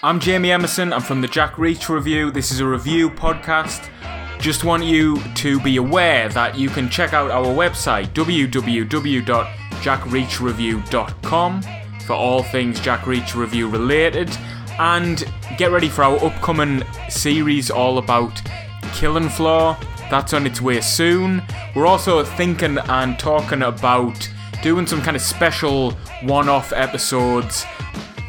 I'm Jamie Emerson. I'm from the Jack Reach Review. This is a review podcast. Just want you to be aware that you can check out our website, www.jackreachreview.com, for all things Jack Reach Review related. And get ready for our upcoming series all about Killing Floor. That's on its way soon. We're also thinking and talking about doing some kind of special one off episodes.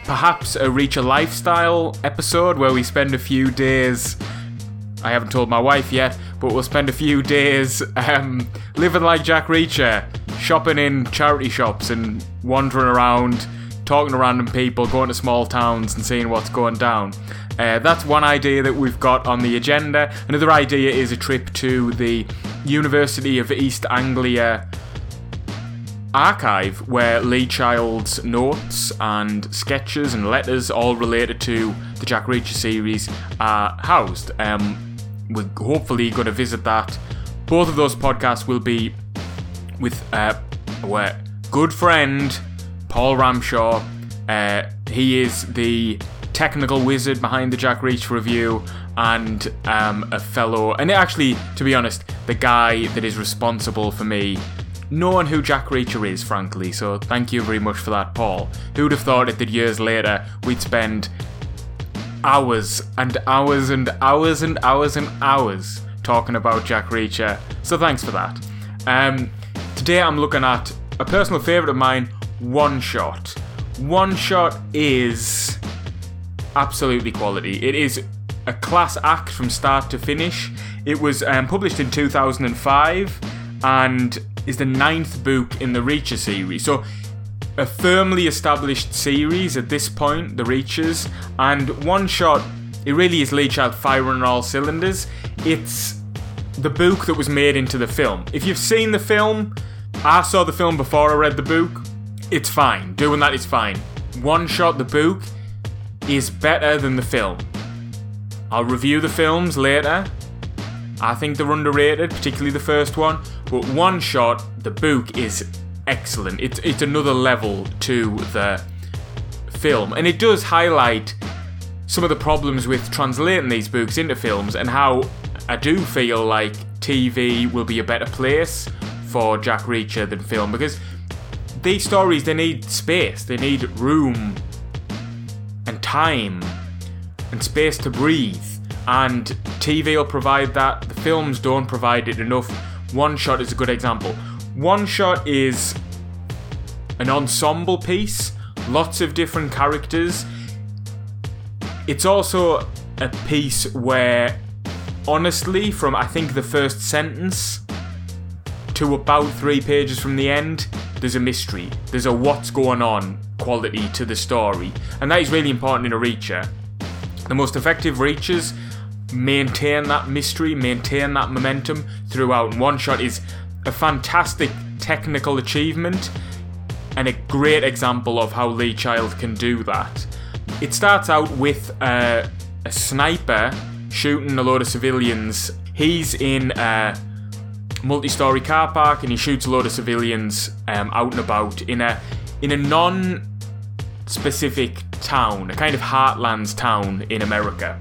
Perhaps a Reacher lifestyle episode where we spend a few days. I haven't told my wife yet, but we'll spend a few days um, living like Jack Reacher, shopping in charity shops and wandering around, talking to random people, going to small towns and seeing what's going down. Uh, that's one idea that we've got on the agenda. Another idea is a trip to the University of East Anglia archive where Lee Child's notes and sketches and letters, all related to the Jack Reacher series, are housed. Um, we're hopefully going to visit that. Both of those podcasts will be with uh, our good friend Paul Ramshaw. Uh, he is the technical wizard behind the Jack Reacher review and um, a fellow, and actually, to be honest, the guy that is responsible for me knowing who Jack Reacher is, frankly. So thank you very much for that, Paul. Who'd have thought it that years later we'd spend hours and hours and hours and hours and hours talking about Jack Reacher? So thanks for that. Um, today I'm looking at a personal favourite of mine, One Shot. One Shot is absolutely quality. It is a class act from start to finish. It was um, published in 2005 and is the ninth book in the Reacher series. So, a firmly established series at this point, the Reachers, and one shot, it really is Lee Child firing on all cylinders. It's the book that was made into the film. If you've seen the film, I saw the film before I read the book, it's fine. Doing that is fine. One shot, the book, is better than the film. I'll review the films later. I think they're underrated, particularly the first one. But one shot, the book is excellent. It's it's another level to the film, and it does highlight some of the problems with translating these books into films, and how I do feel like TV will be a better place for Jack Reacher than film because these stories they need space, they need room and time and space to breathe. And TV will provide that. The films don't provide it enough. One Shot is a good example. One Shot is an ensemble piece, lots of different characters. It's also a piece where, honestly, from I think the first sentence to about three pages from the end, there's a mystery. There's a what's going on quality to the story. And that is really important in a Reacher. The most effective Reachers maintain that mystery, maintain that momentum throughout. And One Shot is a fantastic technical achievement and a great example of how Lee Child can do that. It starts out with a sniper shooting a load of civilians. He's in a multi-story car park and he shoots a load of civilians um, out and about in a in a non-specific town, a kind of heartlands town in America.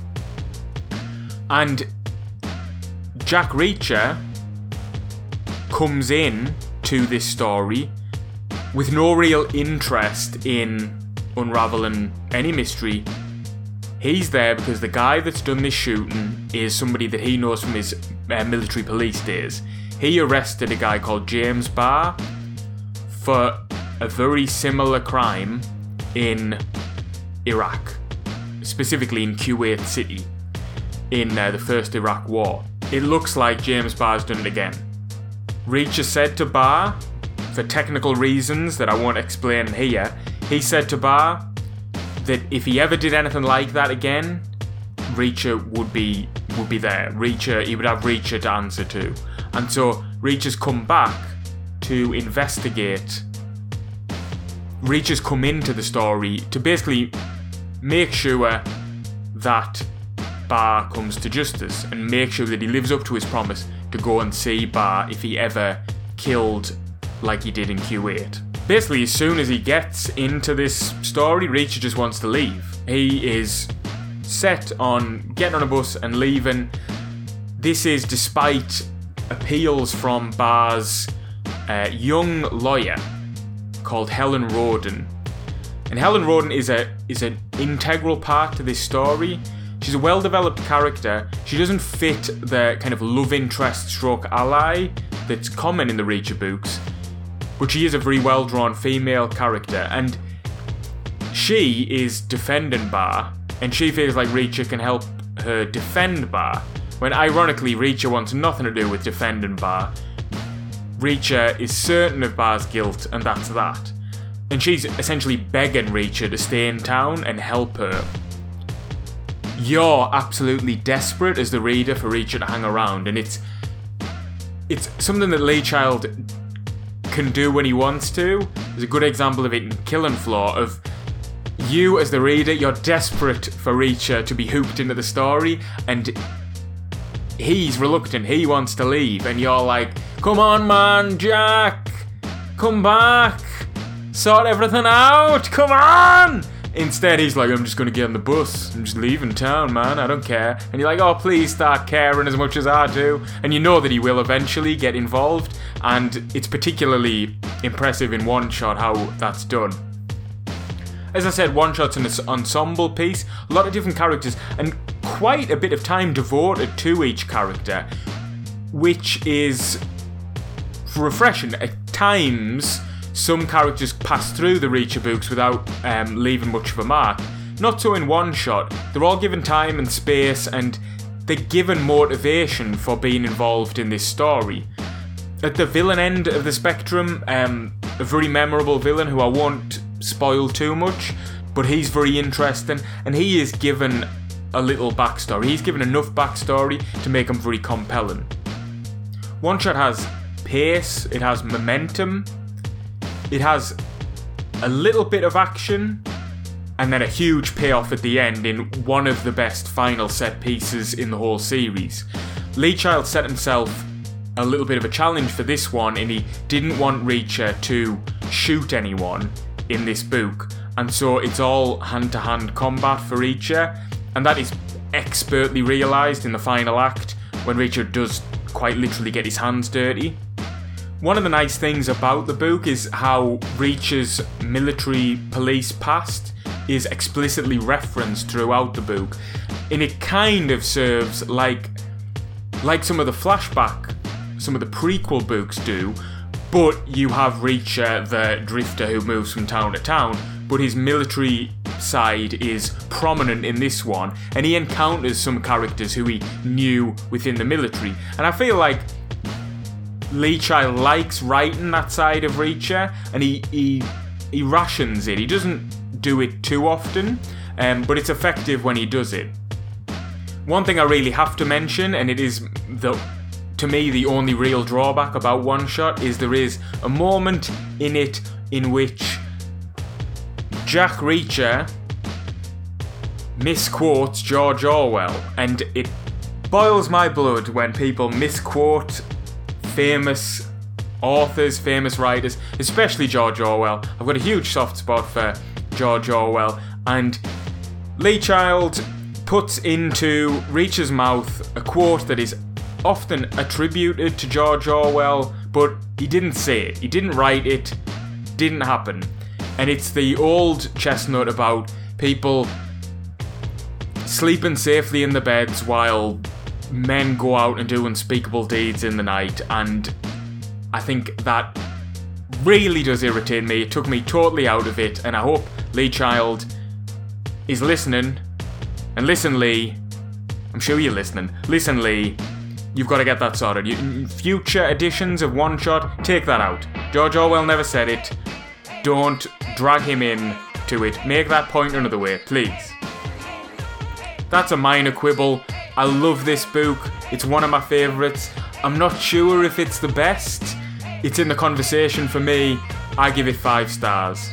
And Jack Reacher comes in to this story with no real interest in unraveling any mystery. He's there because the guy that's done this shooting is somebody that he knows from his uh, military police days. He arrested a guy called James Barr for a very similar crime in Iraq, specifically in Kuwait City in uh, the first Iraq War. It looks like James Barr's done it again. Reacher said to Barr, for technical reasons that I won't explain here, he said to Barr that if he ever did anything like that again, Reacher would be would be there. Reacher, he would have Reacher to answer to. And so Reacher's come back to investigate. Reacher's come into the story to basically make sure that Barr comes to justice and make sure that he lives up to his promise to go and see Barr if he ever killed like he did in Kuwait. Basically, as soon as he gets into this story, Reacher just wants to leave. He is set on getting on a bus and leaving. This is despite appeals from Barr's uh, young lawyer called Helen Rodin. And Helen Rodin is a is an integral part to this story. She's a well-developed character. She doesn't fit the kind of love interest stroke ally that's common in the Reacher books, but she is a very well-drawn female character, and she is defending Barr, and she feels like Reacher can help her defend Barr. When ironically, Reacher wants nothing to do with defending Barr. Reacher is certain of Barr's guilt, and that's that. And she's essentially begging Reacher to stay in town and help her. You're absolutely desperate as the reader for Reacher to hang around, and it's it's something that Lee Child can do when he wants to. There's a good example of it in Killing Floor of you as the reader, you're desperate for Reacher to be hooped into the story, and he's reluctant. He wants to leave, and you're like, "Come on, man, Jack, come back, sort everything out. Come on." Instead, he's like, "I'm just gonna get on the bus. I'm just leaving town, man. I don't care." And you're like, "Oh, please start caring as much as I do." And you know that he will eventually get involved, and it's particularly impressive in one shot how that's done. As I said, one shot's an ensemble piece, a lot of different characters, and quite a bit of time devoted to each character, which is refreshing. At times, some characters pass through the Reacher books without um, leaving much of a mark. Not so in one shot. They're all given time and space, and they're given motivation for being involved in this story. At the villain end of the spectrum, um, a very memorable villain who I won't spoil too much, but he's very interesting, and he is given a little backstory. He's given enough backstory to make him very compelling. One Shot has pace, it has momentum, it has a little bit of action, and then a huge payoff at the end in one of the best final set pieces in the whole series. Lee Child set himself a little bit of a challenge for this one, and he didn't want Reacher to shoot anyone in this book, and so it's all hand to hand combat for Reacher, and that is expertly realised in the final act when Reacher does quite literally get his hands dirty. One of the nice things about the book is how Reacher's military police past is explicitly referenced throughout the book, and it kind of serves like like some of the flashback, some of the prequel books do, but you have Reacher, the drifter who moves from town to town, but his military side is prominent in this one, and he encounters some characters who he knew within the military. And I feel like Lee Child likes writing that side of Reacher, and he he, he rations it. He doesn't do it too often, um, but it's effective when he does it. One thing I really have to mention, and it is the to me, the only real drawback about One Shot is there is a moment in it in which Jack Reacher misquotes George Orwell, and it boils my blood when people misquote famous authors, famous writers, especially George Orwell. I've got a huge soft spot for George Orwell, and Lee Child puts into Reacher's mouth a quote that is often attributed to George Orwell, but he didn't say it. He didn't write it. Didn't happen. And it's the old chestnut about people sleeping safely in the beds while men go out and do unspeakable deeds in the night. And I think that really does irritate me. It took me totally out of it. And I hope Lee Child is listening. And listen, Lee. I'm sure you're listening. Listen, Lee. You've got to get that sorted. You, future editions of One Shot, take that out. George Orwell never said it. Don't drag him in to it. Make that point another way, please. That's a minor quibble. I love this book. It's one of my favourites. I'm not sure if it's the best. It's in the conversation for me. I give it five stars.